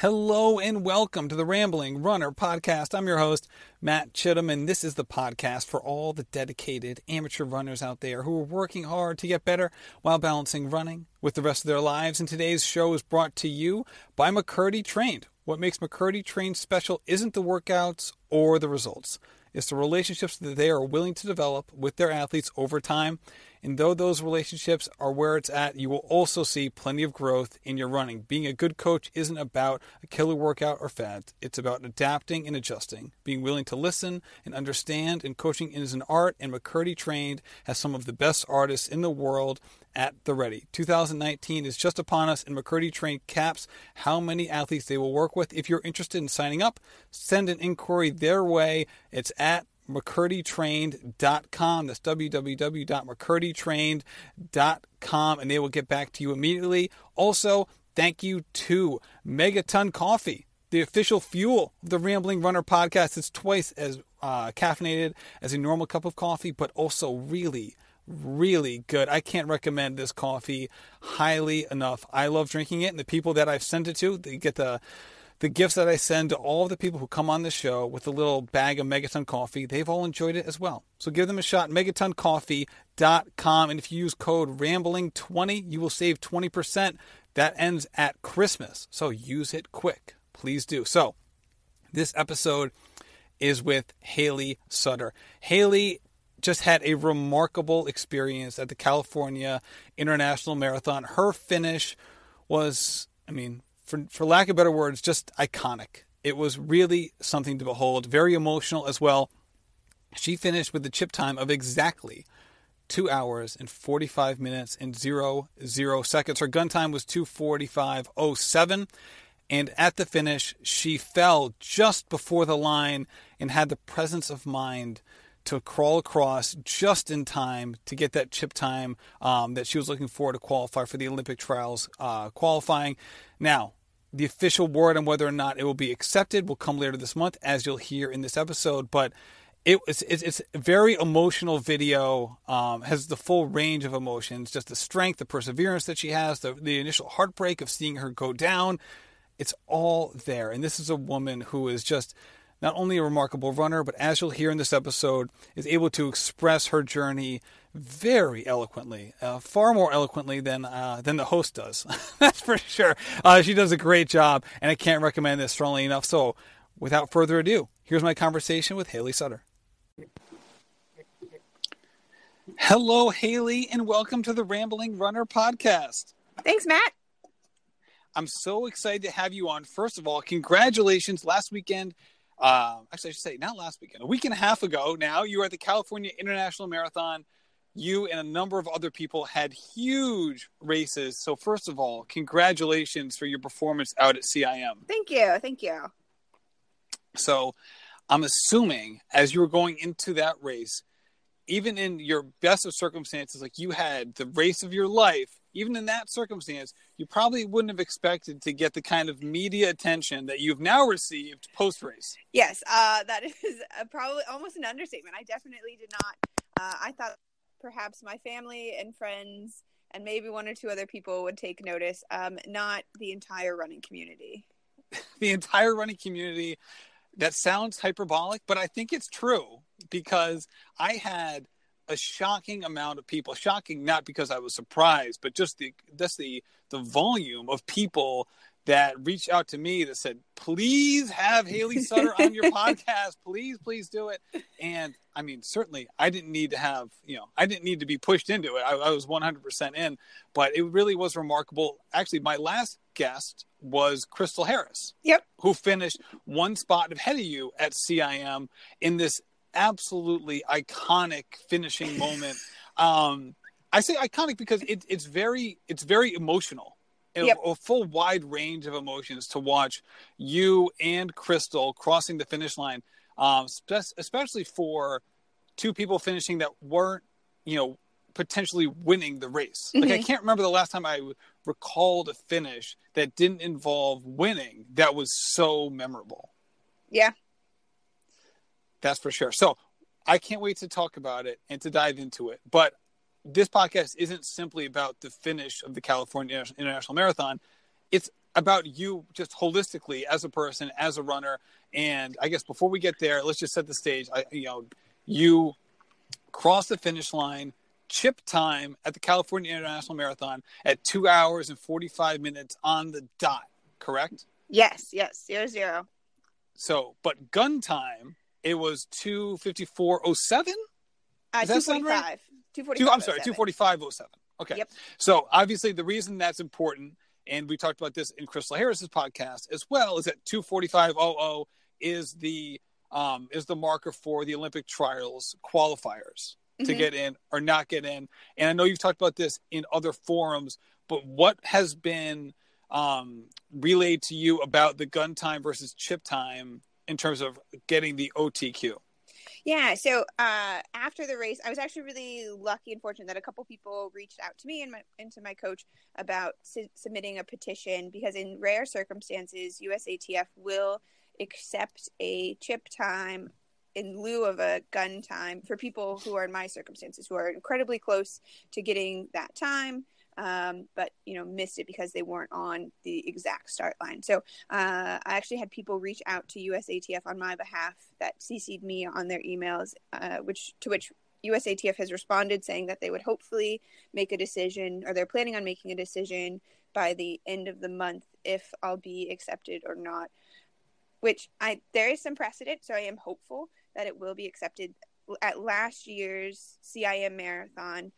Hello and welcome to the Rambling Runner podcast. I'm your host, Matt Chittum, and this is the podcast for all the dedicated amateur runners out there who are working hard to get better while balancing running with the rest of their lives. And today's show is brought to you by McKirdy Trained. What makes McKirdy Trained special isn't the workouts or the results. It's the relationships that they are willing to develop with their athletes over time. And though those relationships are where it's at, you will also see plenty of growth in your running. Being a good coach isn't about a killer workout or fad, it's about adapting and adjusting, being willing to listen and understand. And coaching is an art, and McKirdy Trained has some of the best artists in the world at the ready. 2019 is just upon us, and McKirdy Trained caps how many athletes they will work with. If you're interested in signing up, send an inquiry their way. It's at McKirdyTrained.com. That's www.McKirdyTrained.com, and they will get back to you immediately. Also, thank you to Megaton Coffee, the official fuel of the Rambling Runner podcast. It's twice as uh, caffeinated as a normal cup of coffee, but also really really good. I can't recommend this coffee highly enough. I love drinking it, and the people that I've sent it to, they get the the gifts that I send to all of the people who come on the show with a little bag of Megaton coffee, they've all enjoyed it as well. So give them a shot, megatoncoffee.com. And if you use code RAMBLING20, you will save 20%. That ends at Christmas. So use it quick. Please do. So this episode is with Hayley Sutter. Hayley just had a remarkable experience at the California International Marathon. Her finish was, I mean, for, for lack of better words, just iconic. It was really something to behold, very emotional as well. She finished with the chip time of exactly two hours and 45 minutes and zero zero seconds. Her gun time was 245.07. And at the finish, she fell just before the line and had the presence of mind to crawl across just in time to get that chip time um, that she was looking for to qualify for the Olympic trials uh, qualifying. Now, the official word on whether or not it will be accepted will come later this month, as you'll hear in this episode. But it, it's, it's, a very emotional video, um, has the full range of emotions, just the strength, the perseverance that she has, the, the initial heartbreak of seeing her go down. It's all there. And this is a woman who is just not only a remarkable runner, but as you'll hear in this episode, is able to express her journey very eloquently, uh, far more eloquently than uh, than the host does. That's for sure. Uh, she does a great job, and I can't recommend this strongly enough. So, without further ado, here's my conversation with Hayley Sutter. Hello, Hayley, and welcome to the Rambling Runner podcast. Thanks, Matt. I'm so excited to have you on. First of all, congratulations! Last weekend uh, actually, I should say not last weekend, a week and a half ago now, you were at the California International Marathon. You and a number of other people had huge races. So, first of all, congratulations for your performance out at CIM. Thank you. Thank you. So, I'm assuming as you were going into that race, even in your best of circumstances, like you had the race of your life, even in that circumstance, you probably wouldn't have expected to get the kind of media attention that you've now received post race. Yes, uh, that is probably almost an understatement. I definitely did not. Uh, I thought perhaps my family and friends and maybe one or two other people would take notice, um, not the entire running community. the entire running community. That sounds hyperbolic, but I think it's true because I had a shocking amount of people. Shocking not because I was surprised, but just the just the the volume of people that reached out to me that said, "Please have Hayley Sutter on your podcast. Please, please do it." And I mean, certainly, I didn't need to have you know, I didn't need to be pushed into it. I, I was 100% in, but it really was remarkable. Actually, my last guest was Crystal Harris. Yep. Who finished one spot ahead of you at CIM in this absolutely iconic finishing moment. Um, I say iconic because it, it's very it's very emotional. Yep. A, a, full wide range of emotions to watch you and Crystal crossing the finish line, um, especially for two people finishing that weren't, you know, potentially winning the race. Mm-hmm. Like I mm-hmm. can't remember the last time I recalled a finish that didn't involve winning that was so memorable. Yeah, that's for sure. So I can't wait to talk about it and to dive into it. But this podcast isn't simply about the finish of the California International Marathon. It's about you just holistically as a person, as a runner. And I guess before we get there, let's just set the stage. I, you know, you cross the finish line, chip time at the California International Marathon at two hours and 45 minutes on the dot, correct? Yes, yes, zero zero. So, but gun time, it was 254.07? Uh, Does that sound 245. right? 245. Two, I'm sorry, 245.07. Okay. Yep. So obviously the reason that's important, and we talked about this in Crystal Harris's podcast as well, is that 24500 is the um, is the marker for the Olympic trials qualifiers to Mhm. get in or not get in. And I know you've talked about this in other forums, but what has been um, relayed to you about the gun time versus chip time in terms of getting the OTQ? Yeah, so uh, after the race, I was actually really lucky and fortunate that a couple people reached out to me and, my, and to my coach about su- submitting a petition because, in rare circumstances, USATF will accept a chip time in lieu of a gun time for people who are in my circumstances who are incredibly close to getting that time. Um, but you know missed it because they weren't on the exact start line. So uh, I actually had people reach out to USATF on my behalf that CC'd me on their emails, uh, which to which USATF has responded saying that they would hopefully make a decision, or they're planning on making a decision by the end of the month if I'll be accepted or not. Which I there is some precedent, so I am hopeful that it will be accepted. At last year's CIM marathon,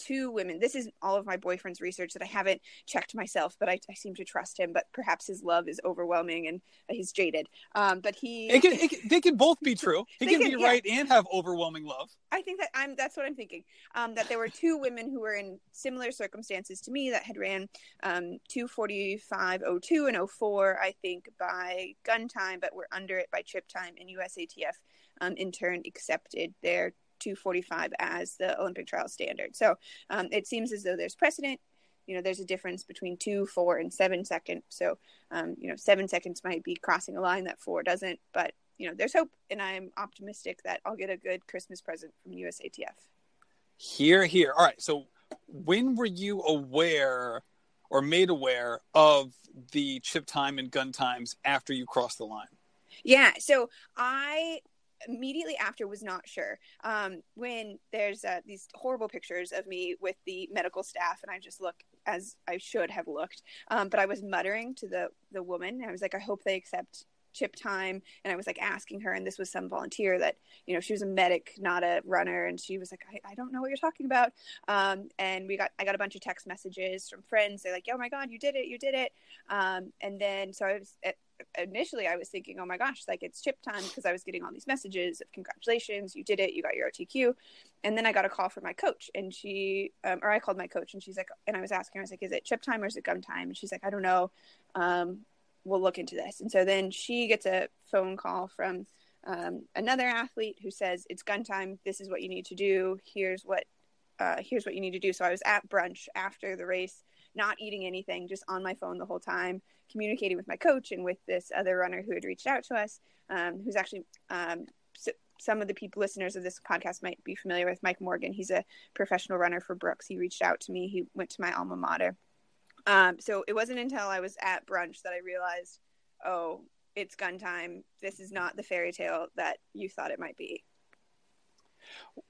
two women. This is all of my boyfriend's research that I haven't checked myself, but I, I seem to trust him. But perhaps his love is overwhelming and he's jaded. Um, but he, It can, it can, they can both be true. He can, can- be yeah. right and have overwhelming love. I think that I'm. That's what I'm thinking. Um, that there were two women who were in similar circumstances to me that had ran um, 245.02 and 04, I think, by gun time, but were under it by chip time, and USATF um, in turn accepted their 245 as the Olympic trial standard. So um, it seems as though there's precedent. You know, there's a difference between two, four, and seven seconds. So, um, you know, seven seconds might be crossing a line that four doesn't, but you know, there's hope, and I'm optimistic that I'll get a good Christmas present from USATF. Here, here. All right. So, when were you aware or made aware of the chip time and gun times after you crossed the line? Yeah, so I immediately after was not sure. Um, when there's uh, these horrible pictures of me with the medical staff and i just look as i should have looked. Um, but i was muttering to the the woman. I was like i hope they accept chip time and i was like asking her and this was some volunteer that you know she was a medic not a runner and she was like i, I don't know what you're talking about um, and we got i got a bunch of text messages from friends they're like oh my god you did it you did it um, and then so i was at, initially I was thinking, oh my gosh, like it's chip time because I was getting all these messages of congratulations, you did it, you got your OTQ. And then I got a call from my coach and she, um, or I called my coach and she's like, and I was asking her, I was like, is it chip time or is it gun time? And she's like, I don't know. Um, we'll look into this. And so then she gets a phone call from um, another athlete who says, it's gun time. This is what you need to do. Here's what, uh, here's what you need to do. So I was at brunch after the race, not eating anything, just on my phone the whole time communicating with my coach and with this other runner who had reached out to us, um, who's actually um, so, some of the people listeners of this podcast might be familiar with Mike Morgan. He's a professional runner for Brooks. He reached out to me. He went to my alma mater. Um, so it wasn't until I was at brunch that I realized, oh, it's gun time. This is not the fairy tale that you thought it might be.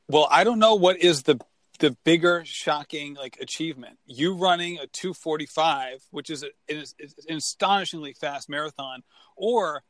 Well, I don't know what is the the bigger shocking like achievement you running a 245 which is, a, is, is an astonishingly fast marathon or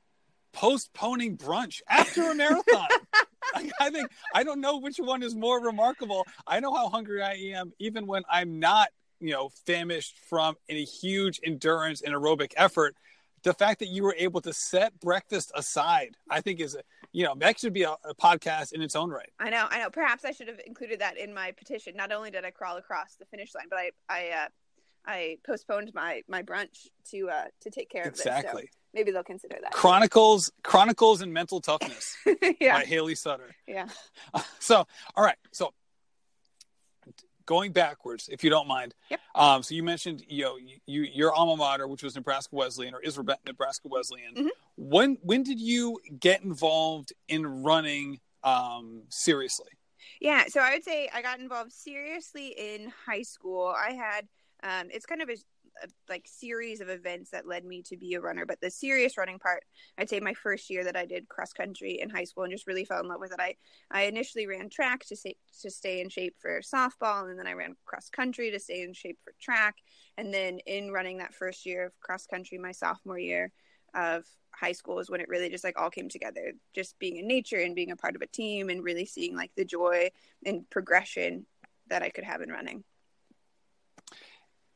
postponing brunch after a marathon like, i think i don't know which one is more remarkable i know how hungry i am even when i'm not you know famished from a huge endurance and aerobic effort the fact that you were able to set breakfast aside i think is you know that should be a, a podcast in its own right I know, I know. Perhaps I should have included that in my petition. Not only did I crawl across the finish line, but I, I, uh, I postponed my my brunch to uh, to take care of exactly. So maybe they'll consider that. chronicles chronicles and mental toughness yeah, by hayley sutter yeah. so all right so going backwards if you don't mind Yep. um so you mentioned you know you your alma mater which was nebraska wesleyan or is nebraska wesleyan Mhm. when when did you get involved in running um seriously Yeah, so I would say I got involved seriously in high school. I had um, it's kind of a, like series of events that led me to be a runner. But the serious running part, I'd say my first year that I did cross country in high school and just really fell in love with it. I I initially ran track to stay to stay in shape for softball, and then I ran cross country to stay in shape for track. And then in running that first year of cross country, my sophomore year of high school is when it really just like all came together just being in nature and being a part of a team and really seeing like the joy and progression that i could have in running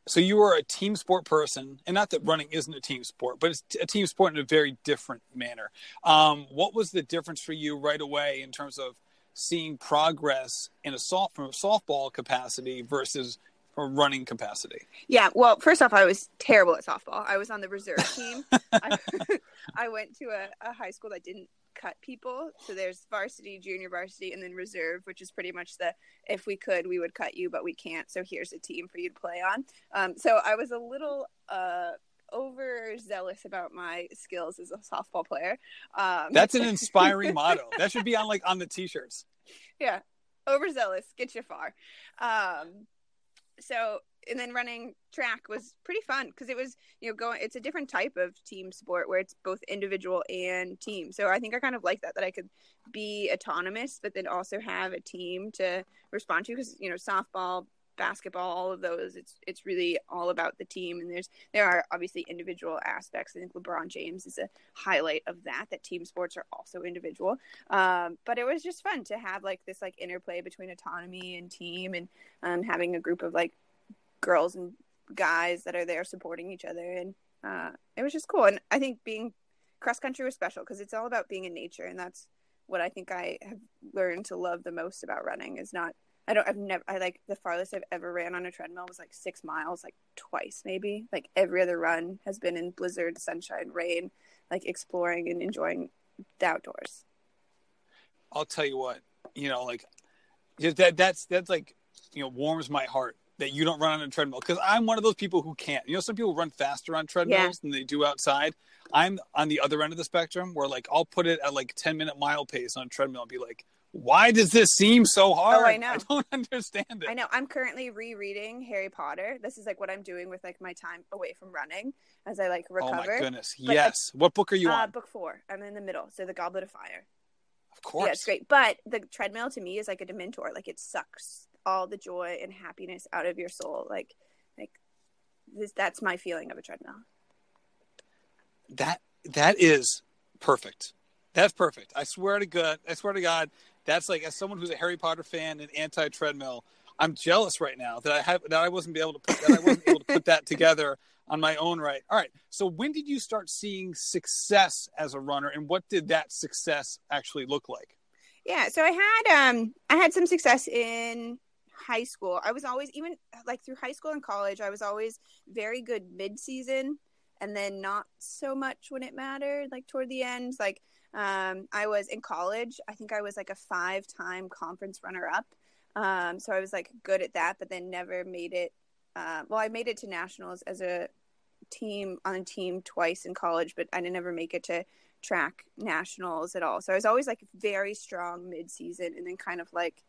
so you are a team sport person and not that running isn't a team sport but it's a team sport in a very different manner. Um, what was the difference for you right away in terms of seeing progress in a soft from a softball capacity versus a running capacity? Yeah well first off i was terrible at softball. I was on the reserve team. I, I, went to a, a high school that didn't cut people. So there's varsity, junior varsity, and then reserve, which is pretty much the if we could, we would cut you, but we can't. So here's a team for you to play on. Um, so I was a little uh, overzealous about my skills as a softball player. Um, That's an inspiring motto. That should be on like on the t-shirts. Yeah, overzealous get you far. Um, so and then running track was pretty fun because it was you know going it's a different type of team sport where it's both individual and team. So i think i kind of like that that i could be autonomous but then also have a team to respond to because you know softball basketball all of those it's it's really all about the team. And there's there are obviously individual aspects. I think lebron james is a highlight of that that team sports are also individual. Um, but it was just fun to have like this like interplay between autonomy and team and um, having a group of like girls and guys that are there supporting each other and uh, it was just cool. And i think being cross country was special because it's all about being in nature and that's what i think i have learned to love the most about running is not i don't i've never i like the farthest i've ever ran on a treadmill was like six miles like twice maybe. Like every other run has been in blizzard sunshine rain like exploring and enjoying the outdoors. I'll tell you what you know like that that's that's like you know warms my heart that you don't run on a treadmill because I'm one of those people who can't. You know, some people run faster on treadmills yeah. than they do outside. I'm on the other end of the spectrum where like I'll put it at like 10 minute mile pace on a treadmill and be like, why does this seem so hard? Oh, I know. I don't understand it. I know. I'm currently rereading Harry Potter. This is like what I'm doing with like my time away from running as I like recover. Oh my goodness. But, yes. what book are you uh, on? Book four. I'm in the middle. So the Goblet of Fire. Of course. Yeah, it's great. But the treadmill to me is like a dementor. Like it sucks all the joy and happiness out of your soul. Like, like this, that's my feeling of a treadmill. That that is perfect. That's perfect. I swear to God. I swear to God. That's like as someone who's a Harry Potter fan and anti treadmill. I'm jealous right now that I have that I wasn't be able to put that I wasn't able to put that together on my own right. All right. So when did you start seeing success as a runner, and what did that success actually look like? Yeah. So I had um I had some success in high school, I was always even like through high school and college, I was always very good mid season and then not so much when it mattered, like toward the end. Like um, I was in college, I think I was like a five time conference runner up. Um, so I was like good at that, but then never made it. Uh, well, I made it to nationals as a team on a team twice in college, but I didn't ever make it to track nationals at all. So I was always like very strong mid season and then kind of like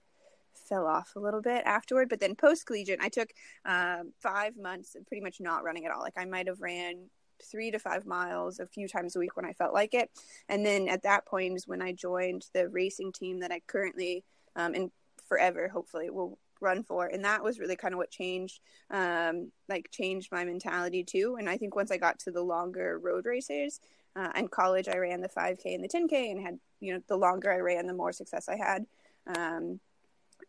fell off a little bit afterward. But then post collegiate, I took um, five months of pretty much not running at all. Like I might have ran three to five miles a few times a week when I felt like it. And then at that point is when I joined the racing team that I currently um, and forever hopefully will run for and that was really kind of what changed um, like changed my mentality too and i think once i got to the longer road races uh, in college i ran the 5k and the 10k and had you know the longer i ran the more success i had um,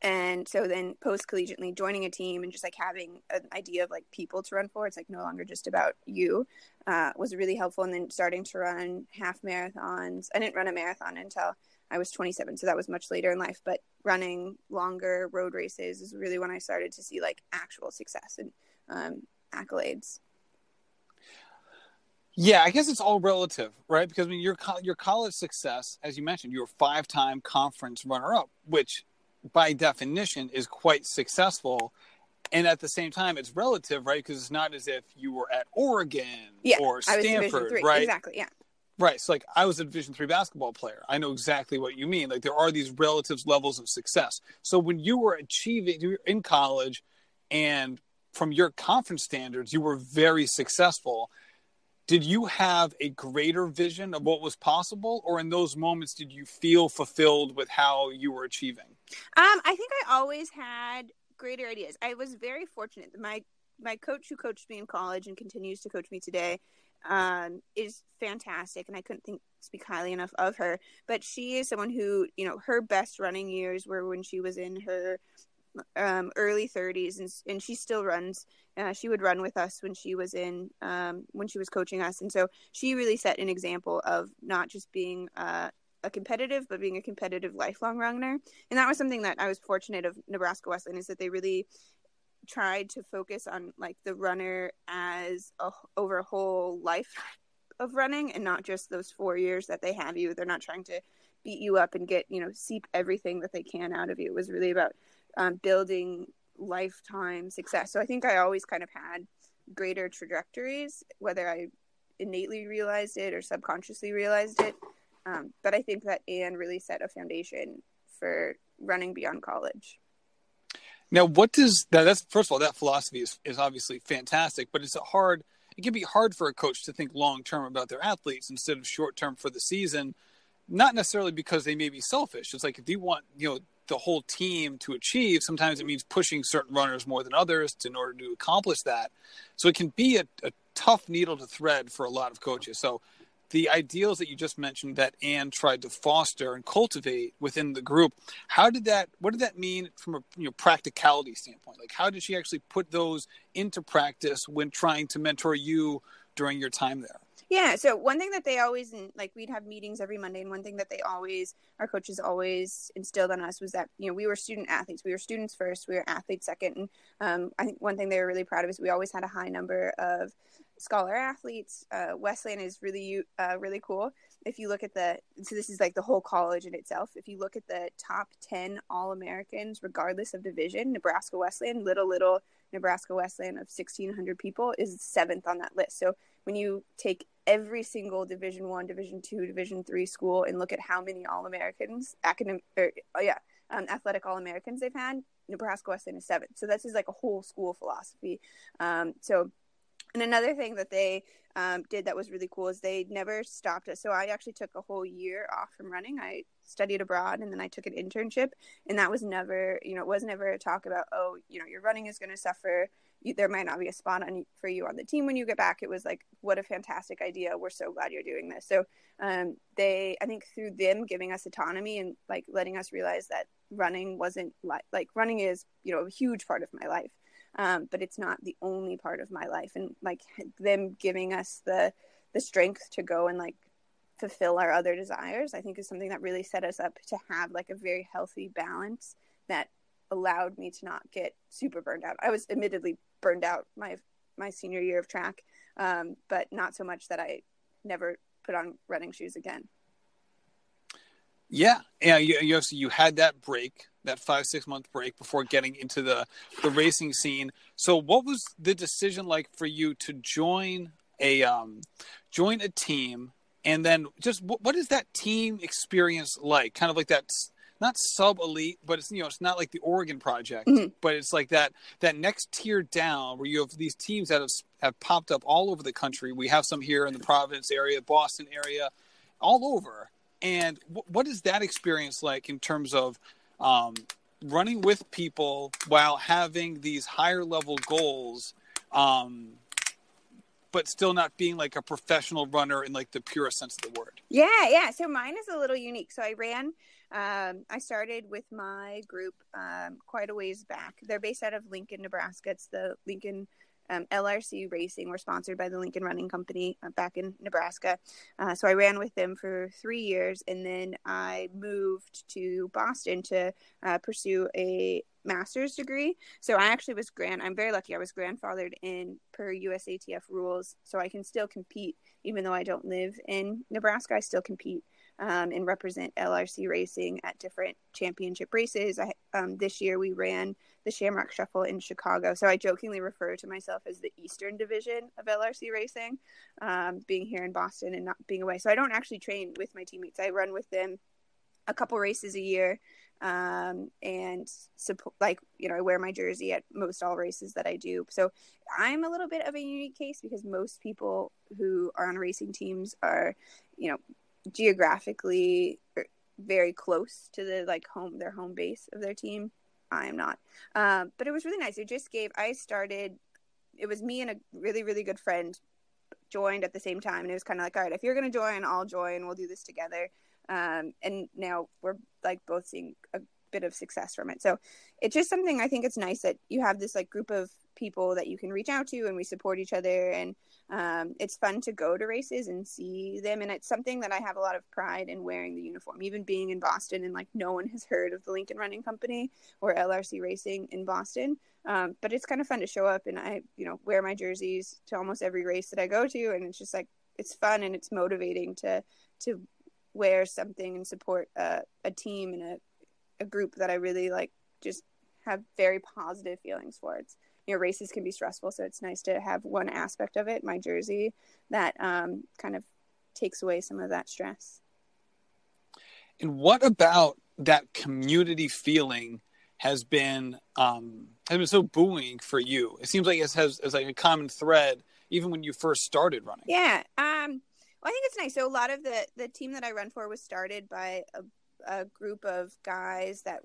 and so then post collegiately joining a team and just like having an idea of like people to run for it's like no longer just about you uh, was really helpful and then starting to run half marathons i didn't run a marathon until i was 27 so that was much later in life but running longer road races is really when i started to see like actual success and um, accolades yeah, I guess it's all relative, right? Because I mean, your your college success, as you mentioned, you were five time conference runner up, which by definition is quite successful. And at the same time it's relative right? Because it's not as if you were at oregon yeah, or stanford right? Exactly yeah. Right so like i was a division three basketball player. I know exactly what you mean. Like there are these relative levels of success. So when you were achieving you were in college and from your conference standards, you were very successful. Did you have a greater vision of what was possible, or in those moments, did you feel fulfilled with how you were achieving? Um, I think I always had greater ideas. I was very fortunate. My my coach who coached me in college and continues to coach me today um, is fantastic, and I couldn't think speak highly enough of her. But she is someone who, you know, her best running years were when she was in her um, early 30s, and and she still runs. Uh, she would run with us when she was in um, when she was coaching us, and so she really set an example of not just being uh, a competitive, but being a competitive lifelong runner. And that was something that I was fortunate of Nebraska Wesleyan is that they really tried to focus on like the runner as a, over a whole life of running and not just those four years that they have you. They're not trying to beat you up and get you know seep everything that they can out of you. It was really about um, building lifetime success. So I think I always kind of had greater trajectories, whether I innately realized it or subconsciously realized it. Um, but I think that Anne really set a foundation for running beyond college. Now, what does that? That's first of all, that philosophy is, is obviously fantastic, but it's a hard. It can be hard for a coach to think long term about their athletes instead of short term for the season. Not necessarily because they may be selfish. It's like if you want, you know, the whole team to achieve, sometimes it means pushing certain runners more than others to, in order to accomplish that. So it can be a, a tough needle to thread for a lot of coaches. So the ideals that you just mentioned that Anne tried to foster and cultivate within the group, how did that what did that mean from a you know practicality standpoint? Like how did she actually put those into practice when trying to mentor you during your time there? Yeah. So one thing that they always like we'd have meetings every Monday, and one thing that they always our coaches always instilled on us was that you know we were student athletes. We were students first. We were athletes second. And um, I think one thing they were really proud of is we always had a high number of scholar athletes. Uh, is really uh, really cool. If you look at the so this is like the whole college in itself. If you look at the top ten All Americans, regardless of division, Nebraska Wesleyan, little little Nebraska Wesleyan of 1,600 people is seventh on that list. So when you take every single division one division two division three school and look at how many all-americans academic or, oh yeah um, athletic all-americans they've had nebraska wesleyan is seventh so this is like a whole school philosophy um, so and another thing that they um, did that was really cool is they never stopped us. So I actually took a whole year off from running. I studied abroad and then I took an internship, and that was never, you know, it was never a talk about, oh, you know, your running is going to suffer there might not be a spot on for you on the team when you get back. It was like, what a fantastic idea. We're so glad you're doing this. So um, they, I think through them giving us autonomy and like letting us realize that running wasn't like, like running is, you know, a huge part of my life. Um, but it's not the only part of my life. And like them giving us the, the strength to go and like fulfill our other desires, I think is something that really set us up to have like a very healthy balance that allowed me to not get super burned out. I was admittedly burned out my my senior year of track, um, but not so much that I never put on running shoes again. Yeah, yeah. You you, you had that break, that five six month break before getting into the the racing scene. So, what was the decision like for you to join a um, join a team, and then just what, what is that team experience like? Kind of like that not sub elite, but it's you know it's not like the Oregon Project, mm-hmm. but it's like that that next tier down where you have these teams that have have popped up all over the country. We have some here in the Providence area, Boston area, all over. And w- what is that experience like in terms of um, running with people while having these higher level goals? Um, but still not being like a professional runner in like the purest sense of the word. Yeah, yeah. So mine is a little unique. So I ran um, I started with my group um, quite a ways back. They're based out of Lincoln, Nebraska. It's the Lincoln um, LRC Racing. We're sponsored by the Lincoln Running Company uh, back in Nebraska. Uh, so I ran with them for three years, and then I moved to Boston to uh, pursue a master's degree. So I actually was grand. I'm very lucky. I was grandfathered in per USATF rules, so I can still compete even though I don't live in Nebraska. I still compete um, and represent LRC racing at different championship races. I, um, this year we ran the Shamrock Shuffle in Chicago. So I jokingly refer to myself as the Eastern Division of LRC racing, um, being here in Boston and not being away. So I don't actually train with my teammates. I run with them a couple races a year um, and support like you know i wear my jersey at most all races that i do so i'm a little bit of a unique case because most people who are on racing teams are you know geographically very close to the like home their home base of their team. I am not. Um, but it was really nice. It just gave i started it was me and a really really good friend joined at the same time and it was kind of like all right if you're to join i'll join. We'll do this together. Um, and now we're like both seeing a bit of success from it. So it's just something i think it's nice that you have this like group of people that you can reach out to and we support each other and um, it's fun to go to races and see them and it's something that i have a lot of pride in wearing the uniform even being in boston and like no one has heard of the lincoln running company or lrc racing in boston um, but it's kind of fun to show up and i you know wear my jerseys to almost every race that i go to and it's just like it's fun and it's motivating to to wear something and support a, a team and a, a group that I really like just have very positive feelings for. It's you know races can be stressful, so it's nice to have one aspect of it, my jersey, that um, kind of takes away some of that stress. And what about that community feeling has been um, has been so buoying for you? It seems like it has as like a common thread even when you first started running. Yeah, um, well, I think it's nice. So a lot of the the team that I run for was started by a, a group of guys that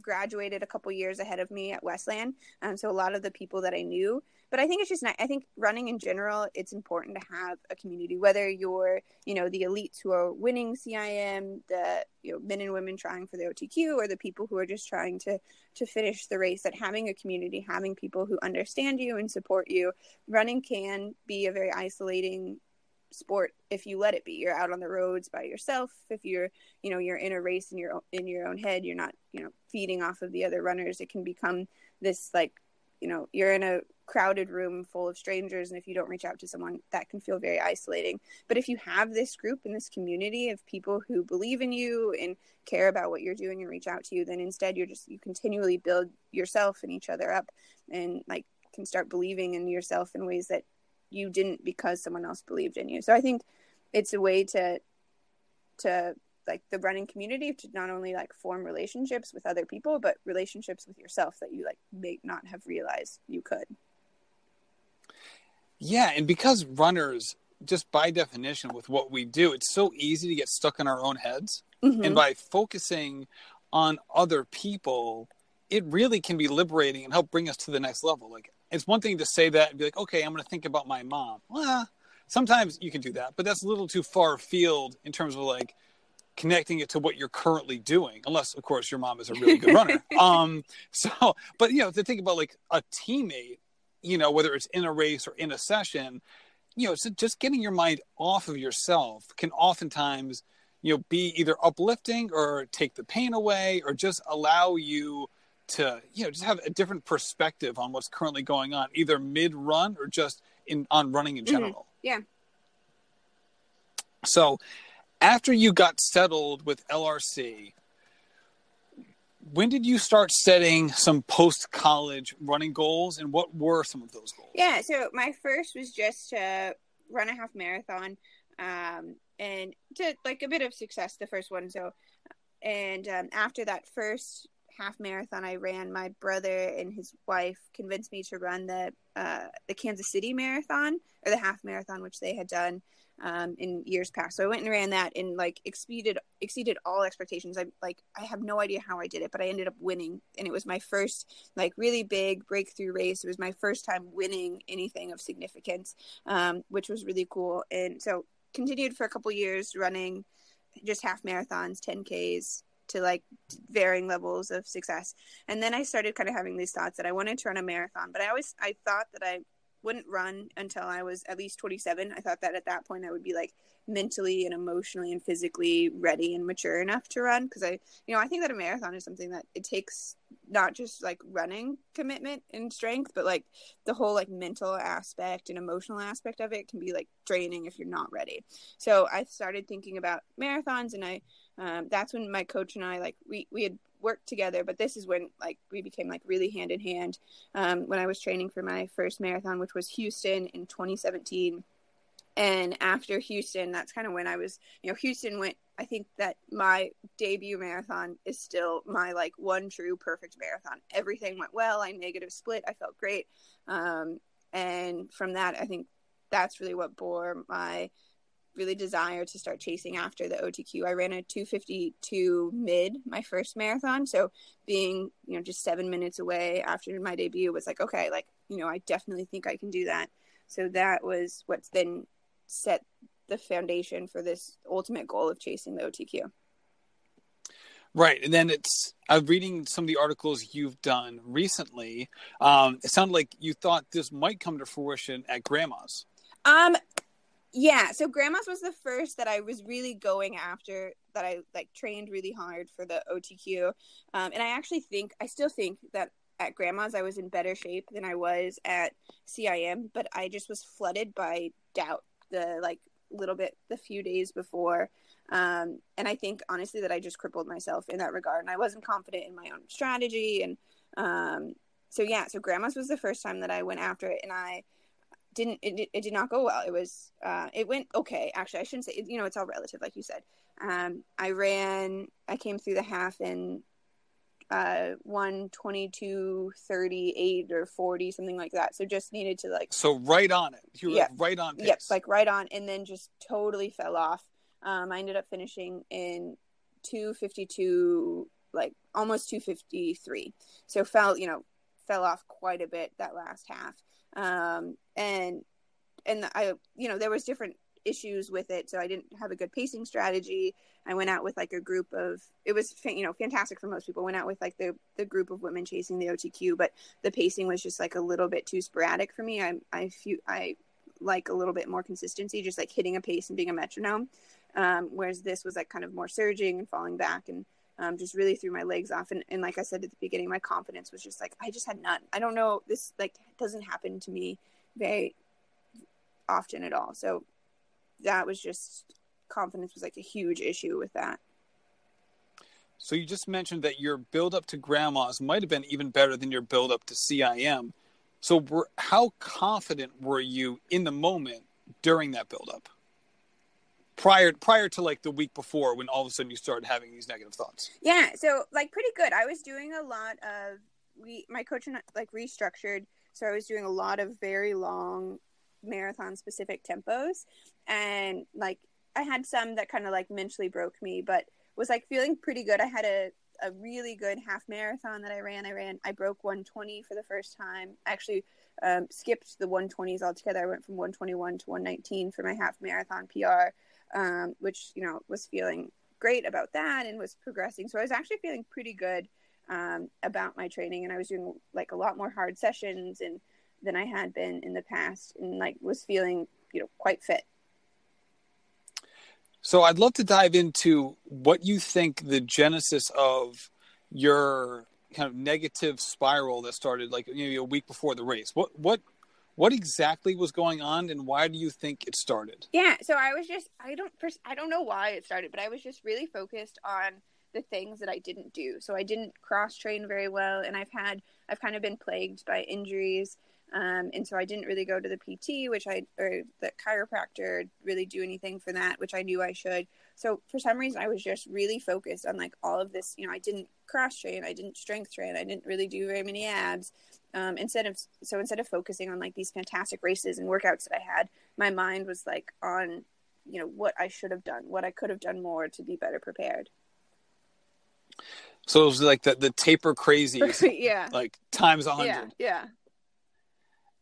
graduated a couple years ahead of me at Wesleyan. Um, so a lot of the people that I knew. But I think it's just nice. I think running in general, it's important to have a community. Whether you're, you know, the elites who are winning CIM, the you know men and women trying for the OTQ, or the people who are just trying to to finish the race. That having a community, having people who understand you and support you, running can be a very isolating sport if you let it be. You're out on the roads by yourself. If you're you know you're in a race in your in your own head you're not you know feeding off of the other runners it can become this like you know you're in a crowded room full of strangers and if you don't reach out to someone that can feel very isolating. But if you have this group and this community of people who believe in you and care about what you're doing and reach out to you then instead you're just you continually build yourself and each other up and like can start believing in yourself in ways that you didn't because someone else believed in you. So I think it's a way to to like the running community to not only like form relationships with other people but relationships with yourself that you like may not have realized you could. Yeah, and because runners just by definition with what we do, it's so easy to get stuck in our own heads. Mm-hmm. And by focusing on other people, it really can be liberating and help bring us to the next level. Like it's one thing to say that and be like, okay, I'm going to think about my mom. Well, sometimes you can do that, but that's a little too far afield in terms of like connecting it to what you're currently doing, unless of course your mom is a really good runner. um, so, but you know, to think about like a teammate, you know, whether it's in a race or in a session, you know, so just getting your mind off of yourself can oftentimes, you know, be either uplifting or take the pain away or just allow you to you know just have a different perspective on what's currently going on either mid run or just in on running in mm-hmm. general mm-hmm. yeah so after you got settled with lrc when did you start setting some post college running goals and what were some of those goals yeah so my first was just to run a half marathon um, and to like a bit of success the first one so and um, after that first half marathon I ran, my brother and his wife convinced me to run the uh, the Kansas City marathon or the half marathon, which they had done um, in years past. So I went and ran that and like exceeded exceeded all expectations. I like I have no idea how I did it, but I ended up winning, and it was my first like really big breakthrough race. It was my first time winning anything of significance, um, which was really cool. And so continued for a couple years running just half marathons, 10Ks, to like varying levels of success. And then I started kind of having these thoughts that I wanted to run a marathon, but I always I thought that I wouldn't run until I was at least 27. I thought that at that point I would be like mentally and emotionally and physically ready and mature enough to run because I you know I think that a marathon is something that it takes not just like running commitment and strength but like the whole like mental aspect and emotional aspect of it can be like draining if you're not ready. So I started thinking about marathons and I um, that's when my coach and I like we we had worked together, but this is when like we became like really hand in hand. Um, when I was training for my first marathon, which was Houston in 2017, and after Houston, that's kind of when I was, you know, Houston went. I think that my debut marathon is still my like one true perfect marathon. Everything went well. I negative split. I felt great. Um, and from that, I think that's really what bore my really desire to start chasing after the OTQ. I ran a 252 mid my first marathon, so being you know just seven minutes away after my debut was like okay, like you know I definitely think I can do that. So that was what's then set the foundation for this ultimate goal of chasing the OTQ. Right, and then it's I'm reading some of the articles you've done recently. Um, it sounded like you thought this might come to fruition at Grandma's. Um, yeah. So Grandma's was the first that I was really going after. That I like trained really hard for the OTQ, um, and I actually think I still think that at Grandma's I was in better shape than I was at CIM, but I just was flooded by doubt the like little bit the few days before. Um, and I think honestly that I just crippled myself in that regard, and I wasn't confident in my own strategy. And um, so yeah, so Grandma's was the first time that I went after it, and I didn't it, it did not go well. It was uh, it went okay. Actually, I shouldn't say you know it's all relative, like you said. Um, I ran, I came through the half in uh one twenty two thirty eight or 40 something like that so just needed to like so right on it you were yep. right on pace. yep like right on and then just totally fell off um i ended up finishing in 252 like almost 253 so fell you know fell off quite a bit that last half um and and i you know there was different issues with it so i didn't have a good pacing strategy. I went out with like a group of it was you know fantastic for most people. Went out with like the the group of women chasing the otq but the pacing was just like a little bit too sporadic for me. I i feel i like a little bit more consistency just like hitting a pace and being a metronome. Um, whereas this was like kind of more surging and falling back and um, just really threw my legs off and, and like i said at the beginning my confidence was just like i just had none i don't know this like doesn't happen to me very often at all so that was just confidence was like a huge issue with that. So you just mentioned that your build up to grandma's might have been even better than your build up to CIM. So were, how confident were you in the moment during that build up? Prior prior to like the week before when all of a sudden you started having these negative thoughts. Yeah, so like pretty good. I was doing a lot of we my coach and like restructured, so I was doing a lot of very long marathon specific tempos and like I had some that kind of like mentally broke me, but was like feeling pretty good. I had a a really good half marathon that I ran. I ran I broke 120 for the first time. I actually um, skipped the 120s altogether. I went from 121 to 119 for my half marathon PR, um, which you know was feeling great about that and was progressing. So I was actually feeling pretty good um, about my training, and I was doing like a lot more hard sessions and than I had been in the past, and like was feeling you know quite fit. So I'd love to dive into what you think the genesis of your kind of negative spiral that started like know, a week before the race. What what what exactly was going on and why do you think it started? Yeah, so I was just I don't first I don't know why it started, but I was just really focused on the things that I didn't do. So I didn't cross train very well and I've had I've kind of been plagued by injuries um, and so I didn't really go to the PT, which I, or the chiropractor, really do anything for that, which I knew I should. So for some reason, I was just really focused on like all of this. You know, I didn't cross train, I didn't strength train, I didn't really do very many abs. Um, instead of so instead of focusing on like these fantastic races and workouts that I had, my mind was like on, you know, what I should have done, what I could have done more to be better prepared. So it was like the the taper crazy, yeah, like times a hundred. Yeah, yeah.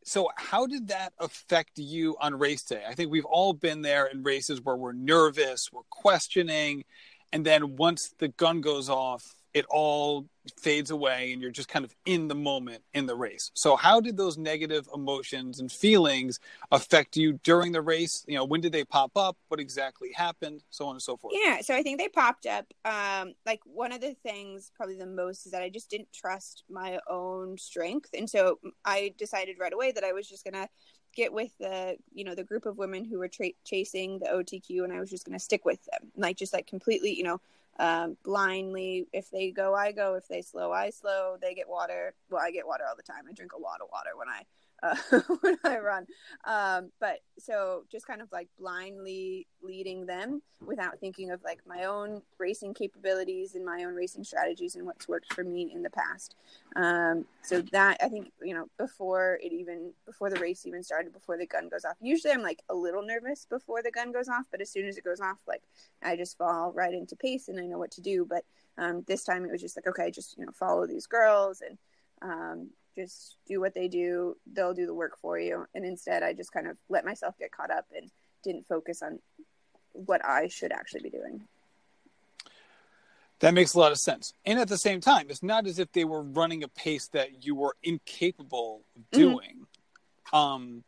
So, how did that affect you on race day? I think we've all been there in races where we're nervous, we're questioning, and then once the gun goes off, it all fades away and you're just kind of in the moment in the race. So how did those negative emotions and feelings affect you during the race? You know, when did they pop up? What exactly happened? So on and so forth. Yeah, so I think they popped up. Um, like one of the things, probably the most, is that I just didn't trust my own strength, and so I decided right away that I was just gonna get with the you know the group of women who were tra- chasing the OTQ, and I was just gonna stick with them, like just like completely, you know um, blindly. If they go, I go. If they slow, I slow. They get water. Well, I get water all the time. I drink a lot of water when I uh, when I run. Um, but so just kind of like blindly leading them without thinking of like my own racing capabilities and my own racing strategies and what's worked for me in the past. Um, so that I think you know before it even before the race even started, before the gun goes off. Usually I'm like a little nervous before the gun goes off, but as soon as it goes off, like I just fall right into pace and I know what to do. But um, this time it was just like okay, just you know follow these girls and um, just do what they do they'll do the work for you and instead i just kind of let myself get caught up and didn't focus on what i should actually be doing that makes a lot of sense and at the same time it's not as if they were running a pace that you were incapable of mm-hmm. doing mm-hmm. um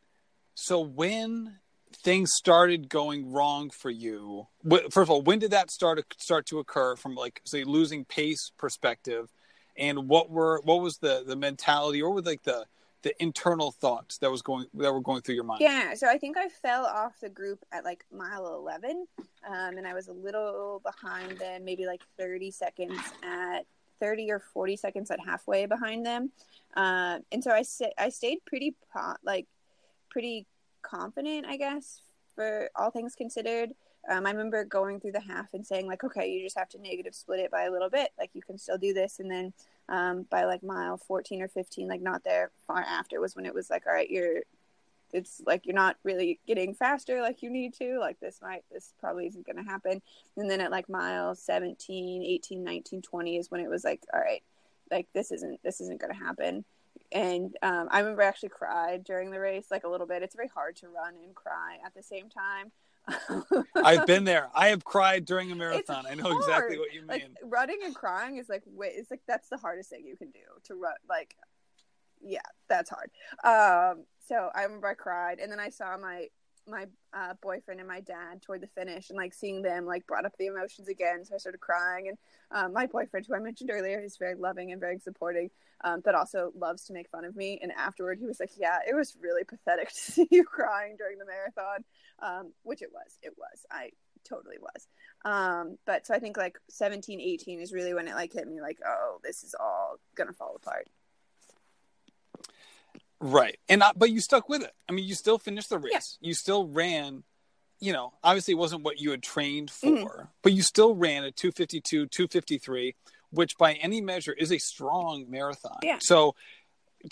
so when things started going wrong for you first of all when did that start start to occur from like say losing pace perspective and what were what was the the mentality or with like the the internal thoughts that was going that were going through your mind? Yeah so i think i fell off the group at like mile 11 um, and i was a little behind them maybe like 30 seconds at 30 or 40 seconds at halfway behind them. Uh, and so i st- i stayed pretty po- like pretty confident i guess for all things considered um, I remember going through the half and saying like, okay, you just have to negative split it by a little bit. Like you can still do this. And then um, by like mile 14 or 15, like not there far after was when it was like, all right, you're, it's like you're not really getting faster like you need to. Like this might, this probably isn't going to happen. And then at like mile 17, 18, 19, 20 is when it was like, all right, like this isn't, this isn't going to happen and um, I remember I actually cried during the race, like a little bit. It's very hard to run and cry at the same time. I've been there. I have cried during a marathon. I know exactly what you mean. Like, running and crying is like wait, it's like that's the hardest thing you can do to run. Like, yeah, that's hard. Um, so I remember I cried, and then I saw my my uh, boyfriend and my dad toward the finish, and like seeing them like brought up the emotions again. So I started crying, and um, my boyfriend, who I mentioned earlier, is very loving and very supporting, um, but also loves to make fun of me. And afterward, he was like, "Yeah, it was really pathetic to see you crying during the marathon," um, which it was. It was. I totally was. Um, but so I think like 17, 18 is really when it like hit me, like, "Oh, this is all gonna fall apart." Right. And not, but you stuck with it. I mean, you still finished the race. Yeah. You still ran, you know, obviously it wasn't what you had trained mm-hmm. for, mm-hmm. but you still ran at 252, 253, which by any measure is a strong marathon. Yeah. So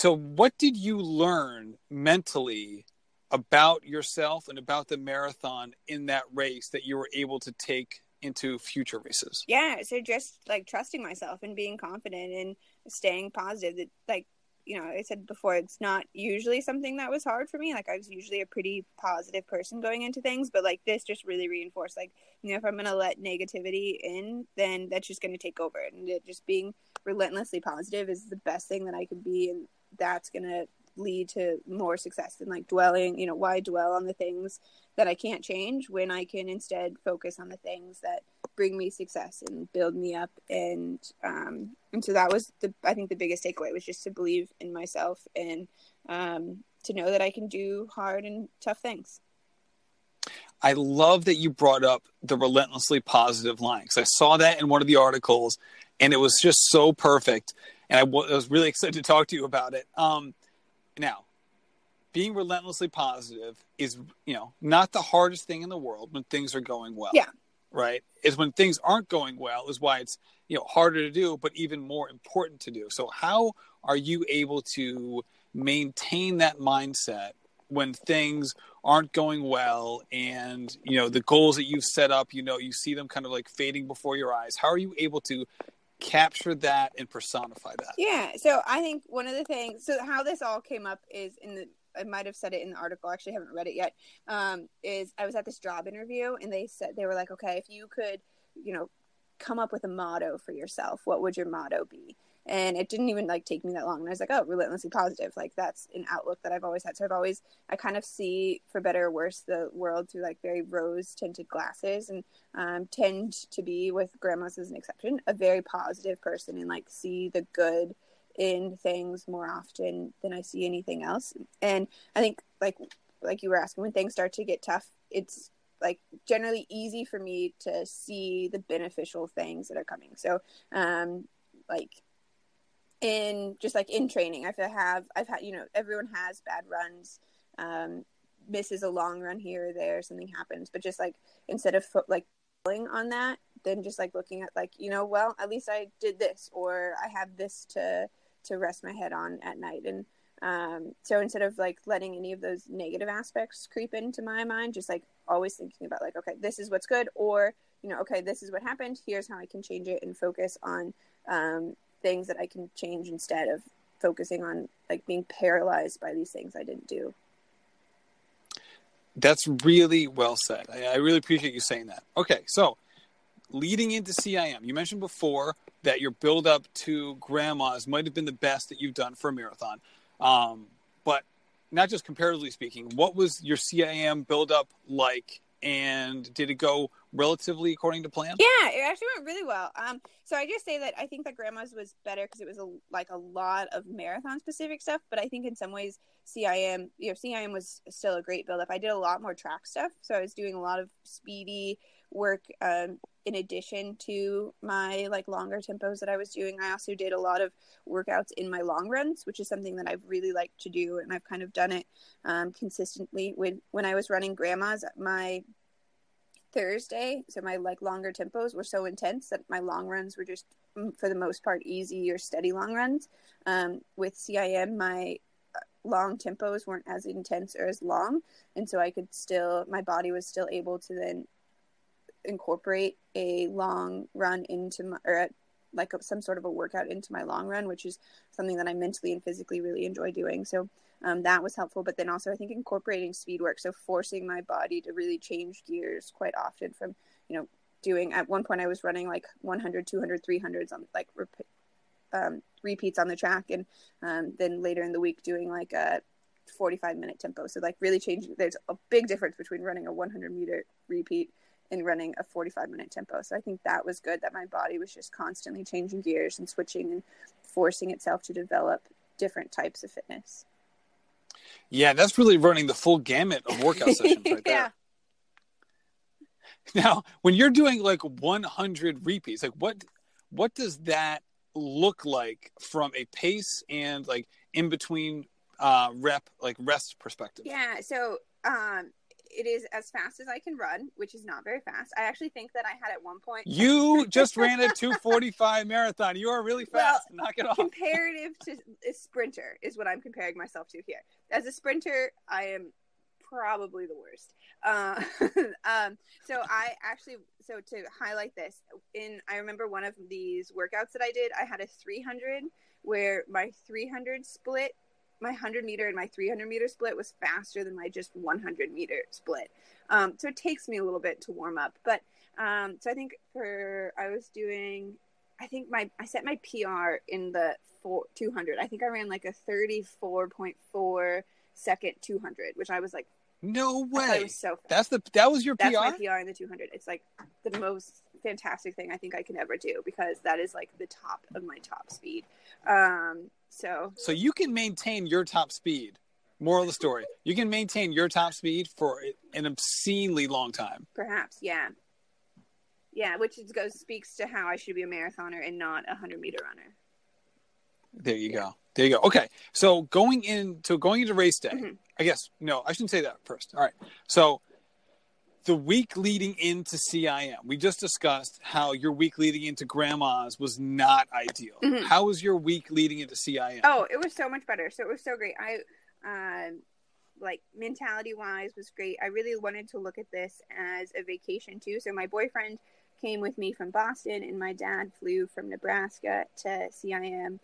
so what did you learn mentally about yourself and about the marathon in that race that you were able to take into future races? Yeah, so just like trusting myself and being confident and staying positive that like you know, I said before, it's not usually something that was hard for me. Like I was usually a pretty positive person going into things, but like this just really reinforced, like, you know, if I'm going to let negativity in, then that's just going to take over. And it, just being relentlessly positive is the best thing that I could be. And that's going to lead to more success than like dwelling, you know, why dwell on the things that I can't change when I can instead focus on the things that bring me success and build me up and um and so that was the I think the biggest takeaway was just to believe in myself and um to know that I can do hard and tough things. I love that you brought up the relentlessly positive line because I saw that in one of the articles and it was just so perfect. And I, w- I was really excited to talk to you about it. Um, now, being relentlessly positive is, you know, not the hardest thing in the world when things are going well. Yeah. Right? Is when things aren't going well is why it's you know harder to do but even more important to do. So how are you able to maintain that mindset when things aren't going well and you know the goals that you've set up you know you see them kind of like fading before your eyes? How are you able to capture that and personify that? Yeah. So i think one of the things so how this all came up is in the I might have said it in the article. I actually haven't read it yet. Um, is I was at this job interview and they said they were like, okay, if you could, you know, come up with a motto for yourself, what would your motto be? And it didn't even like take me that long. And I was like, oh, relentlessly positive. Like that's an outlook that I've always had. So I've always, I kind of see, for better or worse, the world through like very rose tinted glasses and um, tend to be, with grandmas as an exception, a very positive person and like see the good in things more often than I see anything else. And I think like like you were asking when things start to get tough, it's like generally easy for me to see the beneficial things that are coming. So um like in just like in training. I've have I've had you know everyone has bad runs, um, misses a long run here or there, something happens, but just like instead of fo- like on that, then just like looking at like you know well at least I did this or I have this to to rest my head on at night and um, so instead of like letting any of those negative aspects creep into my mind, just like always thinking about like, okay, this is what's good, or you know, okay, this is what happened. Here's how I can change it and focus on um, things that I can change instead of focusing on like being paralyzed by these things I didn't do. That's really well said. I, I really appreciate you saying that. Okay, so leading into CIM, you mentioned before that your build up to grandma's might have been the best that you've done for a marathon. Um, but not just comparatively speaking, what was your CIM build up like? And did it go relatively according to plan? Yeah, it actually went really well. Um, so I just say that I think that Grandma's was better because it was a, like a lot of marathon specific stuff. But I think in some ways CIM, you know, CIM was still a great build up. I did a lot more track stuff, so I was doing a lot of speedy work um, in addition to my like longer tempos that I was doing, I also did a lot of workouts in my long runs, which is something that I've really liked to do, and I've kind of done it um, consistently. When when I was running grandmas, my Thursday, so my like longer tempos were so intense that my long runs were just mm, for the most part easy or steady long runs. Um, with CIM, my uh, long tempos weren't as intense or as long, and so I could still my body was still able to then incorporate a long run into my or like a, some sort of a workout into my long run, which is something that I mentally and physically really enjoy doing. So um, that was helpful. But then also, I think incorporating speed work, so forcing my body to really change gears quite often from, you know, doing at one point I was running like 100, 200, 300s on like rep- um, repeats on the track. And um, then later in the week, doing like a 45 minute tempo. So, like, really changing. There's a big difference between running a 100 meter repeat in running a 45 minute tempo. So I think that was good that my body was just constantly changing gears and switching and forcing itself to develop different types of fitness. Yeah, that's really running the full gamut of workout sessions right there. Now, when you're doing like 100 repeats, like what what does that look like from a pace and like in between uh rep like rest perspective? Yeah, so um it is as fast as I can run, which is not very fast. I actually think that I had at one point. You just ran a 245 marathon. You are really fast. Well, Knock it off. Comparative to a sprinter is what I'm comparing myself to here. As a sprinter, I am probably the worst. Uh, um, so I actually, so to highlight this, in I remember one of these workouts that I did, I had a 300 where my 300 split my 100 meter and my 300 meter split was faster than my just 100 meter split. Um, so it takes me a little bit to warm up. But um, so I think for I was doing, I think my I set my PR in the four, 200. I think I ran like a 34.4 second 200, which I was like, no way. Was so fast. That's the that was your That's PR. my PR in the 200. It's like the most fantastic thing I think I can ever do because that is like the top of my top speed. Um, so So you can maintain your top speed. Moral of the story. You can maintain your top speed for an obscenely long time. Perhaps, yeah. Yeah, which goes speaks to how I should be a marathoner and not a hundred meter runner. There you yeah. go. There you go. Okay, so going into going into race day, mm-hmm. I guess no, I shouldn't say that first. All right, so the week leading into CIM, we just discussed how your week leading into grandma's was not ideal. Mm-hmm. How was your week leading into CIM? Oh, it was so much better. So it was so great. I, um, like mentality wise was great. I really wanted to look at this as a vacation too. So my boyfriend came with me from Boston and my dad flew from Nebraska to CIM.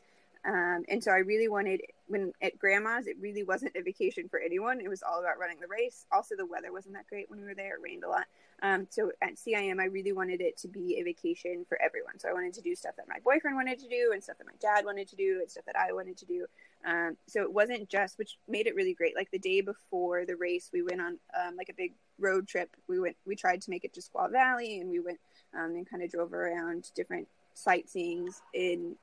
Um, and so I really wanted, when at grandma's, it really wasn't a vacation for anyone. It was all about running the race. Also, the weather wasn't that great when we were there. It rained a lot. Um, so at CIM, I really wanted it to be a vacation for everyone. So I wanted to do stuff that my boyfriend wanted to do and stuff that my dad wanted to do and stuff that I wanted to do. Um, so it wasn't just, which made it really great. Like the day before the race, we went on um, like a big road trip. We went, we tried to make it to Squaw Valley and we went um, and kind of drove around different sightseeings in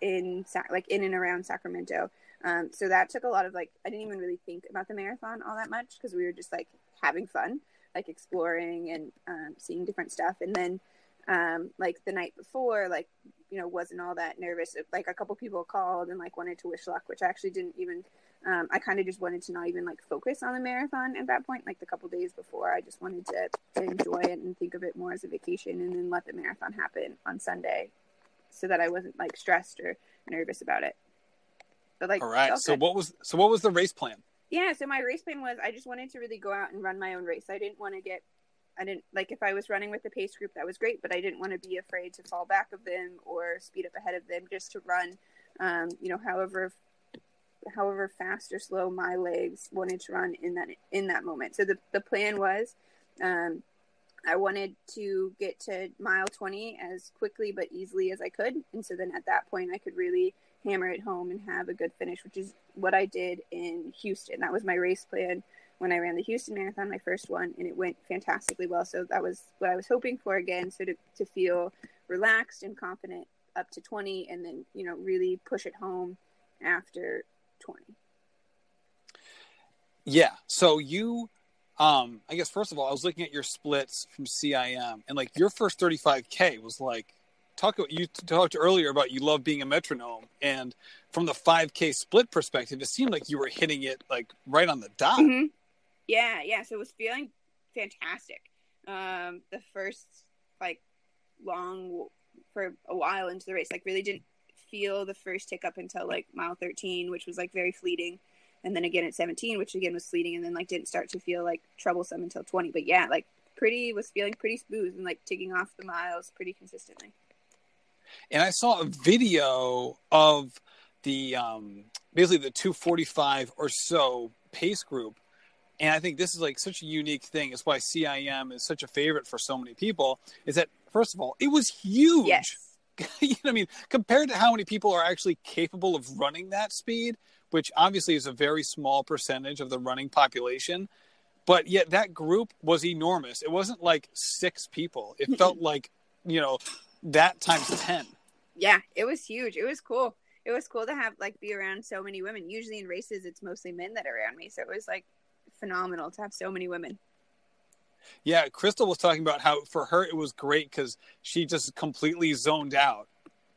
in like in and around Sacramento. Um, so that took a lot of like I didn't even really think about the marathon all that much because we were just like having fun, like exploring and um, seeing different stuff. And then um, like the night before, like you know, wasn't all that nervous. Like a couple people called and like wanted to wish luck, which I actually didn't even. Um, I kind of just wanted to not even like focus on the marathon at that point. Like the couple days before, I just wanted to, to enjoy it and think of it more as a vacation, and then let the marathon happen on Sunday, so that I wasn't like stressed or nervous about it. But like, all right. So what was so what was the race plan? Yeah, so my race plan was I just wanted to really go out and run my own race. I didn't want to get I didn't like if I was running with the pace group that was great, but I didn't want to be afraid to fall back of them or speed up ahead of them just to run um, you know, however however fast or slow my legs wanted to run in that in that moment. So the the plan was um, I wanted to get to mile 20 as quickly but easily as I could. And so then at that point, I could really hammer it home and have a good finish, which is what I did in Houston. That was my race plan when I ran the Houston Marathon, my first one, and it went fantastically well. So that was what I was hoping for again. So to, to feel relaxed and confident up to 20 and then, you know, really push it home after 20. Yeah. So you, um, I guess, first of all, I was looking at your splits from CIM and like your first 35K was like talk you talked earlier about you love being a metronome and from the 5k split perspective it seemed like you were hitting it like right on the dot. Mm-hmm. yeah yeah so it was feeling fantastic. Um the first like long for a while into the race like really didn't feel the first tick up until like mile 13 which was like very fleeting and then again at 17 which again was fleeting and then like didn't start to feel like troublesome until 20 but yeah like pretty was feeling pretty smooth and like ticking off the miles pretty consistently and I saw a video of the um, basically the 245 or so pace group. And I think this is like such a unique thing. It's why CIM is such a favorite for so many people. Is that first of all, it was huge. Yes. you know what I mean? Compared to how many people are actually capable of running that speed, which obviously is a very small percentage of the running population. But yet that group was enormous. It wasn't like six people. It felt like, you know, that times 10 yeah it was huge it was cool it was cool to have like be around so many women usually in races it's mostly men that are around me so it was like phenomenal to have so many women yeah crystal was talking about how for her it was great because she just completely zoned out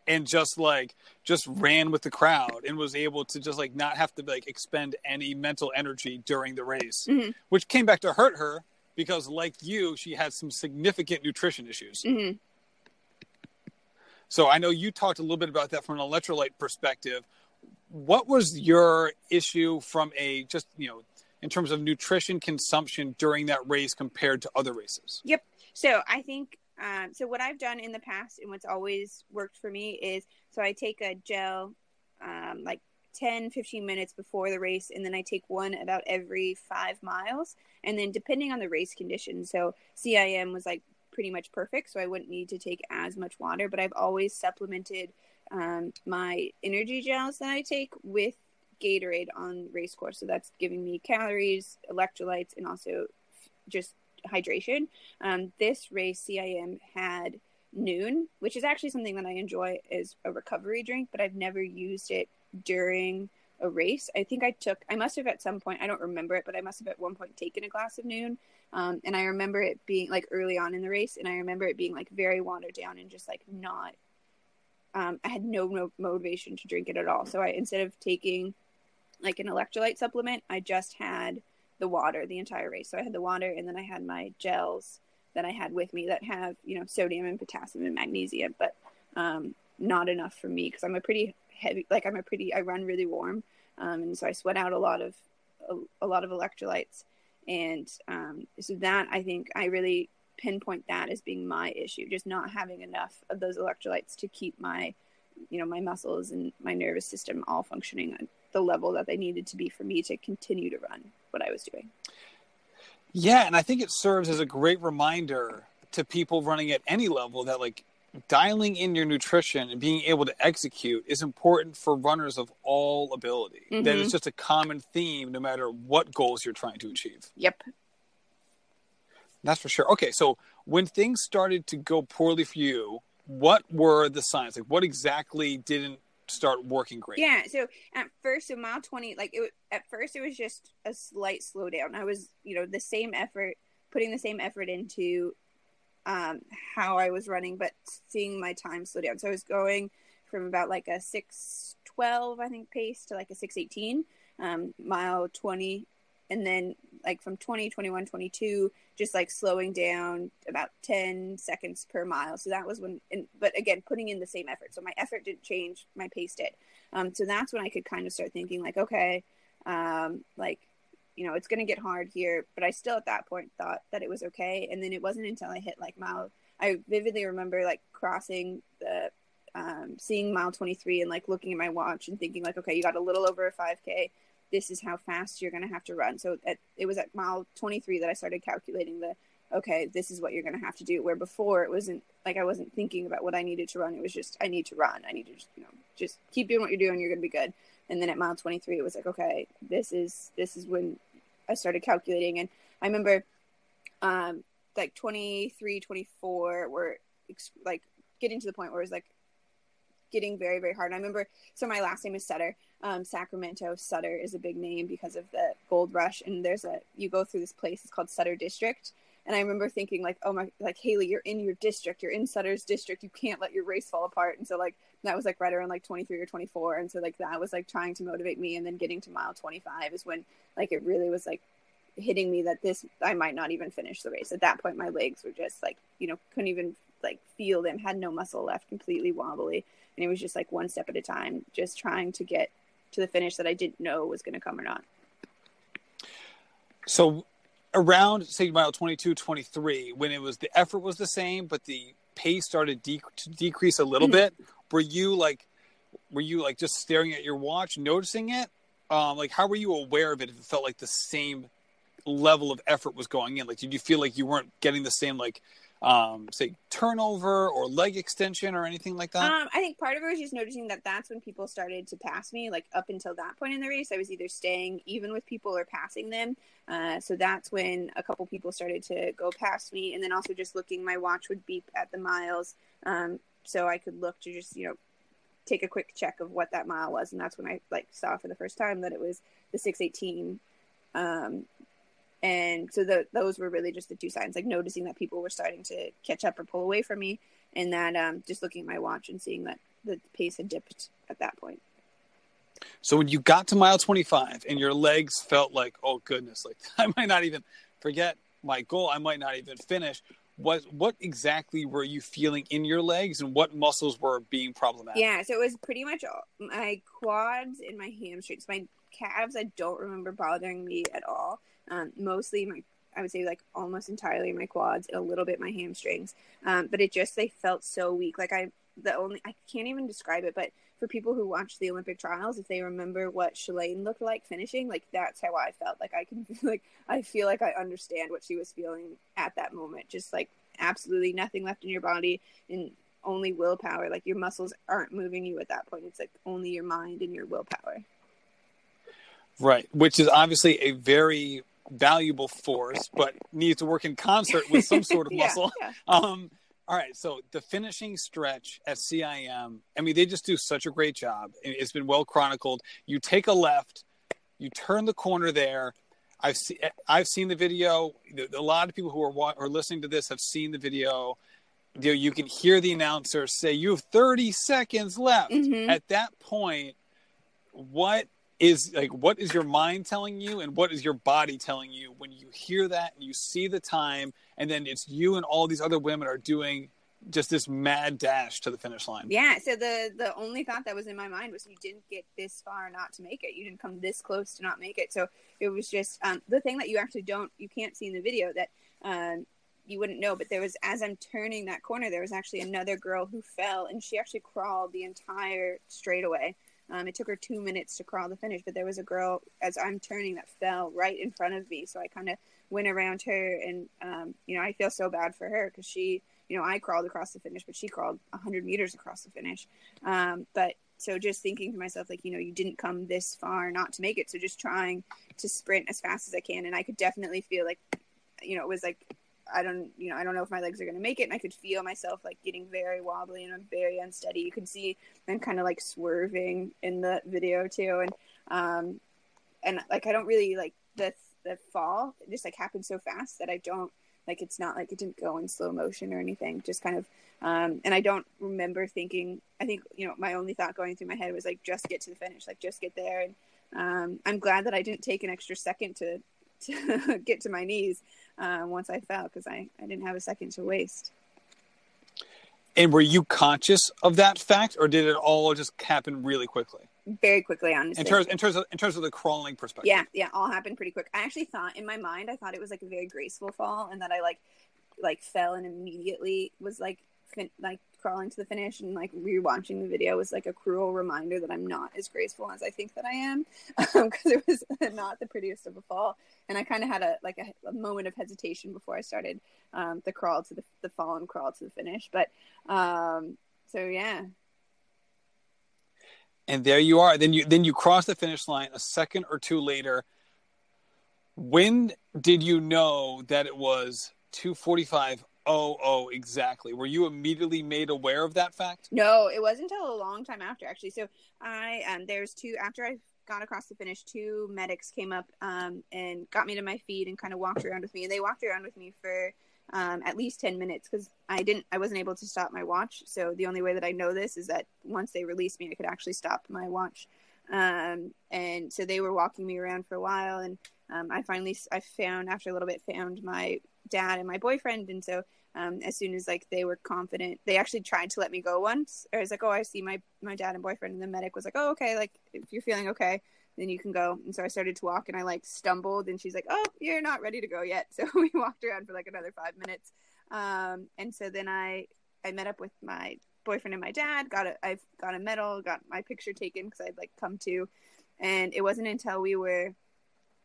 and just like just ran with the crowd and was able to just like not have to like expend any mental energy during the race mm-hmm. which came back to hurt her because like you she had some significant nutrition issues mm-hmm. So I know you talked a little bit about that from an electrolyte perspective. What was your issue from a just, you know, in terms of nutrition consumption during that race compared to other races? Yep. So I think um, so what I've done in the past and what's always worked for me is so I take a gel um, like 10 15 minutes before the race and then I take one about every 5 miles and then depending on the race conditions so CIM was like pretty much perfect, so I wouldn't need to take as much water. But I've always supplemented um, my energy gels that I take with Gatorade on race course. So that's giving me calories, electrolytes, and also just hydration. Um, this race, CIM had Nuun, which is actually something that I enjoy as a recovery drink, but I've never used it during a race. I think I took, I must have at some point, I don't remember it, but I must have at one point taken a glass of Nuun. Um, and I remember it being like early on in the race, and I remember it being like very watered down and just like not. Um, I had no, no motivation to drink it at all. So I instead of taking like an electrolyte supplement, I just had the water the entire race. So I had the water, and then I had my gels that I had with me that have you know sodium and potassium and magnesium, but um, not enough for me because I'm a pretty heavy. Like I'm a pretty. I run really warm, um, and so I sweat out a lot of a, a lot of electrolytes and um, so that I think I really pinpoint that as being my issue, just not having enough of those electrolytes to keep my, you know, my muscles and my nervous system all functioning at the level that they needed to be for me to continue to run what I was doing. Yeah, and I think it serves as a great reminder to people running at any level that like dialing in your nutrition and being able to execute is important for runners of all ability. Mm-hmm. That is just a common theme no matter what goals you're trying to achieve. Yep. That's for sure. Okay, so when things started to go poorly for you, what were the signs? Like what exactly didn't start working great? Yeah, so at first, so mile 20, like it at first it was just a slight slowdown. I was, you know, the same effort, putting the same effort into um, how I was running, but seeing my time slow down. So I was going from about like a six twelve, I think, pace to like a six eighteen, um, mile twenty, and then like from 20, 21, 22, just like slowing down about 10 seconds per mile. So that was when, and, but again, putting in the same effort. So my effort didn't change, my pace did. Um, so that's when I could kind of start thinking like, okay, um, like, you know, it's going to get hard here. But I still at that point thought that it was okay. And then it wasn't until I hit like mile, I vividly remember like crossing the, um, seeing mile 23 and like looking at my watch and thinking like, okay, you got a little over a 5K this is how fast you're going to have to run. So at, it was at mile 23 that I started calculating the, okay, this is what you're going to have to do. Where before it wasn't like I wasn't thinking about what I needed to run. It was just, I need to run. I need to, just, you know, just keep doing what you're doing. You're going to be good. And then at mile 23, it was like, okay, this is, this is when I started calculating. And I remember, um, like 23, 24 were like getting to the point where it was like, getting very very hard. I remember so my last name is Sutter. Um, Sacramento Sutter is a big name because of the gold rush. And there's a you go through this place. It's called Sutter District. And I remember thinking like, oh my, like Hayley, you're in your district. You're in Sutter's district. You can't let your race fall apart. And so like that was like right around like 23 or 24. And so like that was like trying to motivate me. And then getting to mile 25 is when like it really was like hitting me that this I might not even finish the race. At that point, my legs were just like you know couldn't even like feel them, had no muscle left, completely wobbly and it was just like one step at a time, just trying to get to the finish that I didn't know was going to come or not. So around say mile 22 23 when it was the effort was the same but the pace started de- to decrease a little mm-hmm. bit were you like were you like just staring at your watch noticing it um like how were you aware of it if it felt like the same level of effort was going in like did you feel like you weren't getting the same like um, say turnover or leg extension or anything like that? Um, I think part of it was just noticing that that's when people started to pass me. Like up until that point in the race, I was either staying even with people or passing them. Uh, so that's when a couple people started to go past me, and then also just looking, my watch would beep at the miles, um, so I could look to just you know take a quick check of what that mile was, and that's when I like saw for the first time that it was the six eighteen. Um, and so the, those were really just the two signs like noticing that people were starting to catch up or pull away from me and that um, just looking at my watch and seeing that the pace had dipped at that point. So when you got to mile 25 and your legs felt like oh goodness like i might not even forget my goal i might not even finish what what exactly were you feeling in your legs and what muscles were being problematic? Yeah so it was pretty much all, my quads and my hamstrings my calves i don't remember bothering me at all um, mostly my I would say like almost entirely my quads, a little bit my hamstrings. Um, but it just they felt so weak. Like I the only I can't even describe it, but for people who watch the Olympic trials, if they remember what Shalane looked like finishing, like that's how I felt. Like I can like I feel like I understand what she was feeling at that moment. Just like absolutely nothing left in your body and only willpower. Like your muscles aren't moving you at that point. It's like only your mind and your willpower. Right, which is obviously a very valuable force, but needs to work in concert with some sort of yeah, muscle. Yeah. Um, all right, so the finishing stretch at CIM, I mean, they just do such a great job. It's been well chronicled. You take a left, you turn the corner there. I've seen I've seen the video. A lot of people who are are listening to this have seen the video. You, know, you can hear the announcer say, "You have 30 seconds left." Mm-hmm. At that point, what is like what is your mind telling you and what is your body telling you? When you hear that and you see the time and then it's you and all these other women are doing just this mad dash to the finish line. Yeah so the the only thought that was in my mind was you didn't get this far not to make it. You didn't come this close to not make it. So it was just um, the thing that you actually don't you can't see in the video that um, you wouldn't know but there was as i'm turning that corner there was actually another girl who fell and she actually crawled the entire straightaway um, it took her two minutes to crawl the finish, but there was a girl as I'm turning that fell right in front of me. So I kind of went around her, and um, you know I feel so bad for her because she, you know, I crawled across the finish, but she crawled 100 meters across the finish. Um, but so just thinking to myself, like you know, you didn't come this far not to make it. So just trying to sprint as fast as I can, and I could definitely feel like, you know, it was like I don't, you know, I don't know if my legs are going to make it. And I could feel myself like getting very wobbly and very unsteady. You could see them kind of like swerving in the video too. And, um, and like, I don't really like the, the fall it just like happened so fast that I don't Like it's not like it didn't go in slow motion or anything. Just kind of, um, and I don't remember thinking. I think you know my only thought going through my head was like just get to the finish, like just get there. And um, I'm glad that I didn't take an extra second to to get to my knees uh, once I fell because I I didn't have a second to waste. And were you conscious of that fact, or did it all just happen really quickly? Very quickly, honestly. In terms, in terms of, in terms of the crawling perspective. Yeah, yeah, all happened pretty quick. I actually thought in my mind, I thought it was like a very graceful fall, and that I like, like fell and immediately was like, fin- like crawling to the finish, and like rewatching the video was like a cruel reminder that I'm not as graceful as I think that I am, because um, it was not the prettiest of a fall, and I kind of had a like a, a, moment of hesitation before I started um, the crawl to the the fall and crawl to the finish, but um, so yeah, and there you are. Then you then you cross the finish line a second or two later. When did you know that it was 245 oh oh exactly? Were you immediately made aware of that fact? No, it wasn't until a long time after actually. So I um there's two after I got across the finish, two medics came up um and got me to my feet and kind of walked around with me. And they walked around with me for um, at least 10 minutes because I didn't, I wasn't able to stop my watch. So the only way that I know this is that once they released me, I could actually stop my watch. Um, and so they were walking me around for a while. And um, I finally, I found after a little bit, found my dad and my boyfriend. And so um, as soon as like they were confident, they actually tried to let me go once. I was like, oh, I see my, my dad and boyfriend. And the medic was like, oh, okay. Like if you're feeling okay then you can go. And so I started to walk and I like stumbled and she's like, Oh, you're not ready to go yet. So we walked around for like another five minutes. Um, and so then I, I met up with my boyfriend and my dad, got a, I've got a medal, got my picture taken because I'd like come to, and it wasn't until we were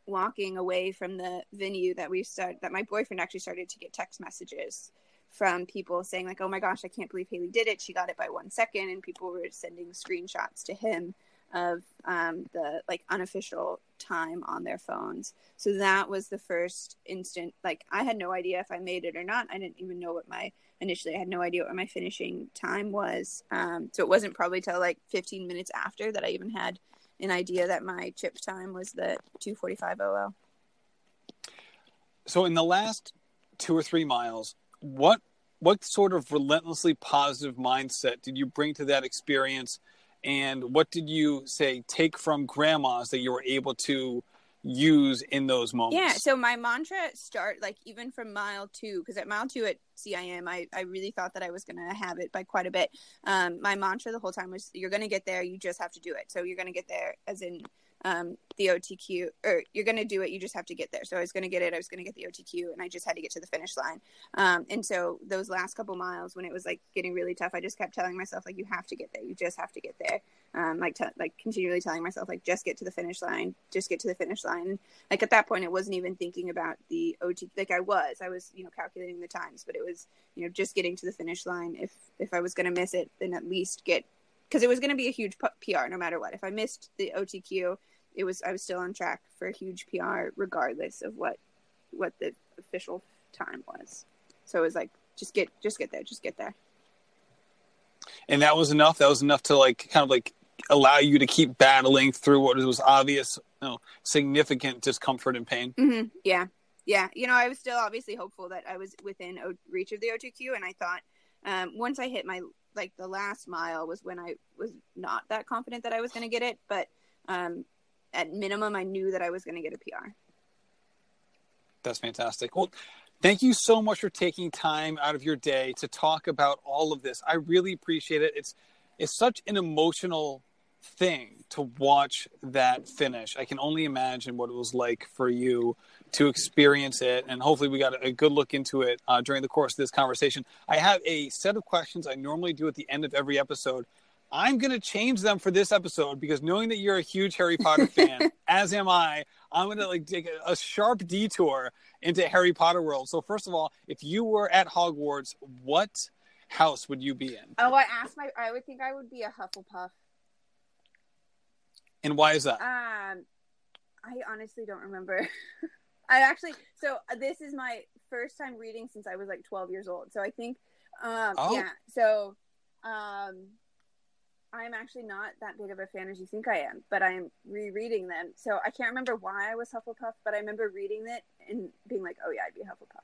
walking away from the venue that we started, that my boyfriend actually started to get text messages from people saying like, "Oh my gosh, I can't believe Hayley did it. She got it by one second. and people were sending screenshots to him of um, the like unofficial time on their phones. So that was the first instant. Like I had no idea if I made it or not. I didn't even know what my initially I had no idea what my finishing time was. Um, so it wasn't probably till like 15 minutes after that I even had an idea that my chip time was the 245 OL. So in the last two or three miles, what what sort of relentlessly positive mindset did you bring to that experience? and what did you say take from grandma's that you were able to use in those moments. yeah so my mantra start like even from mile two because at mile two at cim I, I really thought that i was going to have it by quite a bit. Um, my mantra the whole time was you're going to get there you just have to do it. So you're going to get there as in um, the OTQ, or you're going to do it. You just have to get there. So I was going to get it. I was going to get the OTQ, and I just had to get to the finish line. Um, and so those last couple miles, when it was like getting really tough, I just kept telling myself like, you have to get there. You just have to get there. Um, like t- like continually telling myself like, just get to the finish line. Just get to the finish line. Like at that point, I wasn't even thinking about the OT. Like I was, I was you know calculating the times, but it was you know just getting to the finish line. If if I was going to miss it, then at least get because it was going to be a huge PR no matter what. If I missed the OTQ it was I was still on track for a huge PR regardless of what what the official time was. So it was like just get just get there, just get there. And that was enough. That was enough to like kind of like allow you to keep battling through what was obvious, you know, significant discomfort and pain. Mm-hmm. Yeah, yeah. You know, I was still obviously hopeful that I was within reach of the OTQ, and I thought um, once I hit my like the last mile was when I was not that confident that I was going to get it, but um, at minimum, I knew that I was going to get a PR. That's fantastic. Well, thank you so much for taking time out of your day to talk about all of this. I really appreciate it. It's it's such an emotional thing to watch that finish. I can only imagine what it was like for you to experience it, and hopefully, we got a good look into it uh, during the course of this conversation. I have a set of questions I normally do at the end of every episode I'm going to change them for this episode because knowing that you're a huge Harry Potter fan, as am I, I'm going to like take a, sharp detour into Harry Potter world. So first of all, if you were at Hogwarts, what house would you be in? Oh, I asked my. I would think I would be a Hufflepuff. And why is that? Um, I honestly don't remember. I actually. So this is my first time reading since I was like 12 years old. So I think. Um, oh. Yeah. So. Um, I'm actually not that big of a fan as you think I am, but I'm rereading them. So I can't remember why I was Hufflepuff, but I remember reading it and being like, oh yeah, I'd be Hufflepuff.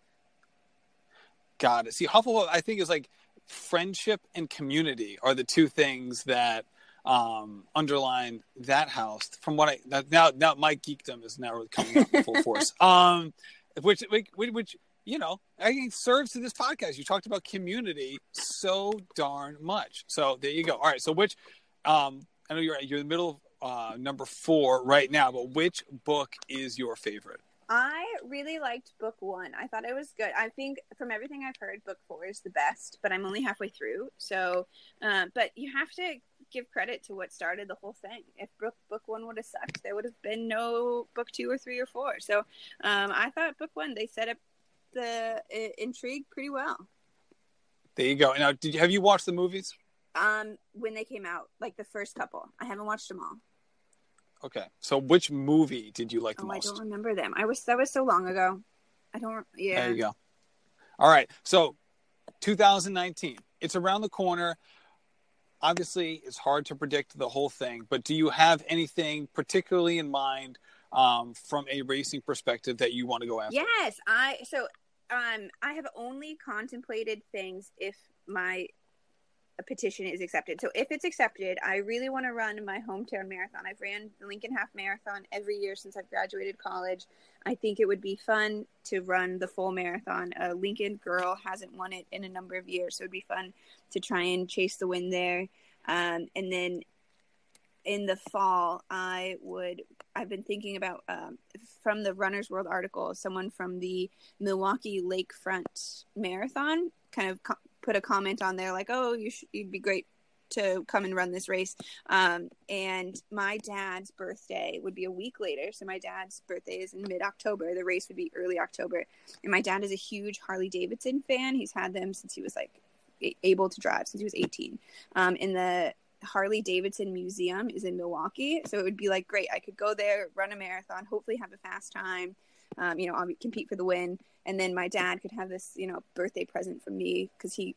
Got it. See, Hufflepuff, I think, is like friendship and community are the two things that um, underline that house. From what I that, now, now my geekdom is now coming out in full force. Um, which, which, which, you know, I think serves to this podcast. You talked about community so darn much. So there you go. All right. So which, um, I know you're you're in the middle of uh, number four right now, but which book is your favorite? I really liked book one. I thought it was good. I think from everything I've heard, book four is the best, but I'm only halfway through. So, um, but you have to give credit to what started the whole thing. If book book one would have sucked, there would have been no book two or three or four. So, um, I thought book one they set up the uh, intrigue pretty well. There you go. Now, did you, have you watched the movies? Um, when they came out, like the first couple, I haven't watched them all. Okay. So which movie did you like the oh, most? I don't remember them. I was that was so long ago. I don't. Yeah. There you go. All right. So 2019. It's around the corner. Obviously, it's hard to predict the whole thing, but do you have anything particularly in mind um, from a racing perspective that you want to go after? Yes, I so um I have only contemplated things if my petition is accepted. So if it's accepted, I really want to run my hometown marathon. I've ran the Lincoln Half Marathon every year since I've graduated college. I think it would be fun to run the full marathon. A Lincoln girl hasn't won it in a number of years, so it'd be fun to try and chase the win there. Um, and then in the fall, I would. I've been thinking about um, from the Runner's World article. Someone from the Milwaukee Lakefront Marathon kind of co- put a comment on there like, "Oh, you should, you'd be great to come and run this race." Um, and my dad's birthday would be a week later, so my dad's birthday is in mid October. The race would be early October, and my dad is a huge Harley Davidson fan. He's had them since he was like able to drive since he was 18. Um, in the Harley Davidson Museum is in Milwaukee, so it would be like great. I could go there, run a marathon, hopefully have a fast time. Um, you know, I'll compete for the win, and then my dad could have this, you know, birthday present from me because he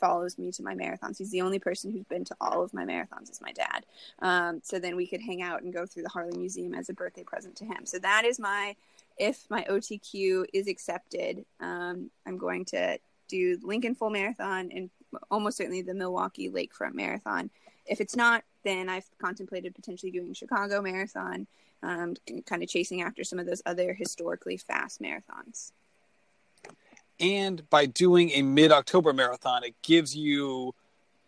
follows me to my marathons. He's the only person who's been to all of my marathons is my dad. Um, so then we could hang out and go through the Harley Museum as a birthday present to him. So that is my, if my OTQ is accepted, um, I'm going to do Lincoln Full Marathon and almost certainly the Milwaukee Lakefront Marathon. If it's not, then I've contemplated potentially doing Chicago Marathon, um, kind of chasing after some of those other historically fast marathons. And by doing a mid-October marathon, it gives you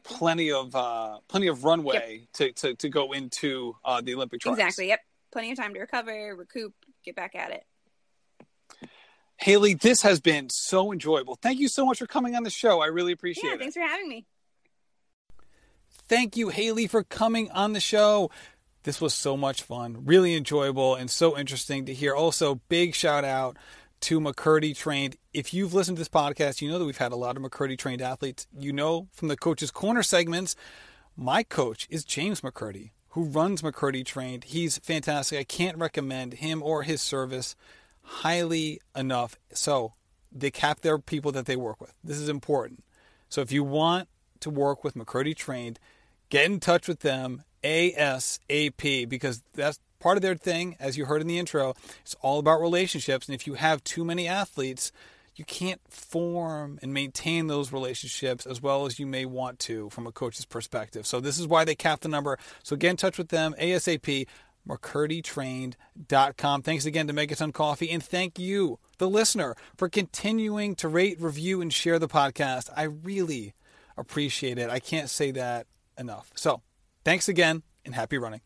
plenty of uh, plenty of runway yep. to, to, to go into uh, the Olympic trials. Exactly. Yep. Plenty of time to recover, recoup, get back at it. Hayley, this has been so enjoyable. Thank you so much for coming on the show. I really appreciate yeah, it. Thanks for having me. Thank you, Hayley, for coming on the show. This was so much fun, really enjoyable, and so interesting to hear. Also, big shout out to McKirdy Trained. If you've listened to this podcast, you know that we've had a lot of McKirdy Trained athletes. You know from the Coach's Corner segments, my coach is James McKirdy, who runs McKirdy Trained. He's fantastic. I can't recommend him or his service highly enough. So they cap their people that they work with. This is important. So if you want to work with McKirdy Trained, get in touch with them ASAP because that's part of their thing. As you heard in the intro, it's all about relationships. And if you have too many athletes, you can't form and maintain those relationships as well as you may want to from a coach's perspective. So this is why they cap the number. So get in touch with them ASAP. McKirdyTrained.com. Thanks again to Megaton Coffee, and thank you, the listener, for continuing to rate, review, and share the podcast. I really appreciate it. I can't say that enough. So, thanks again, and happy running.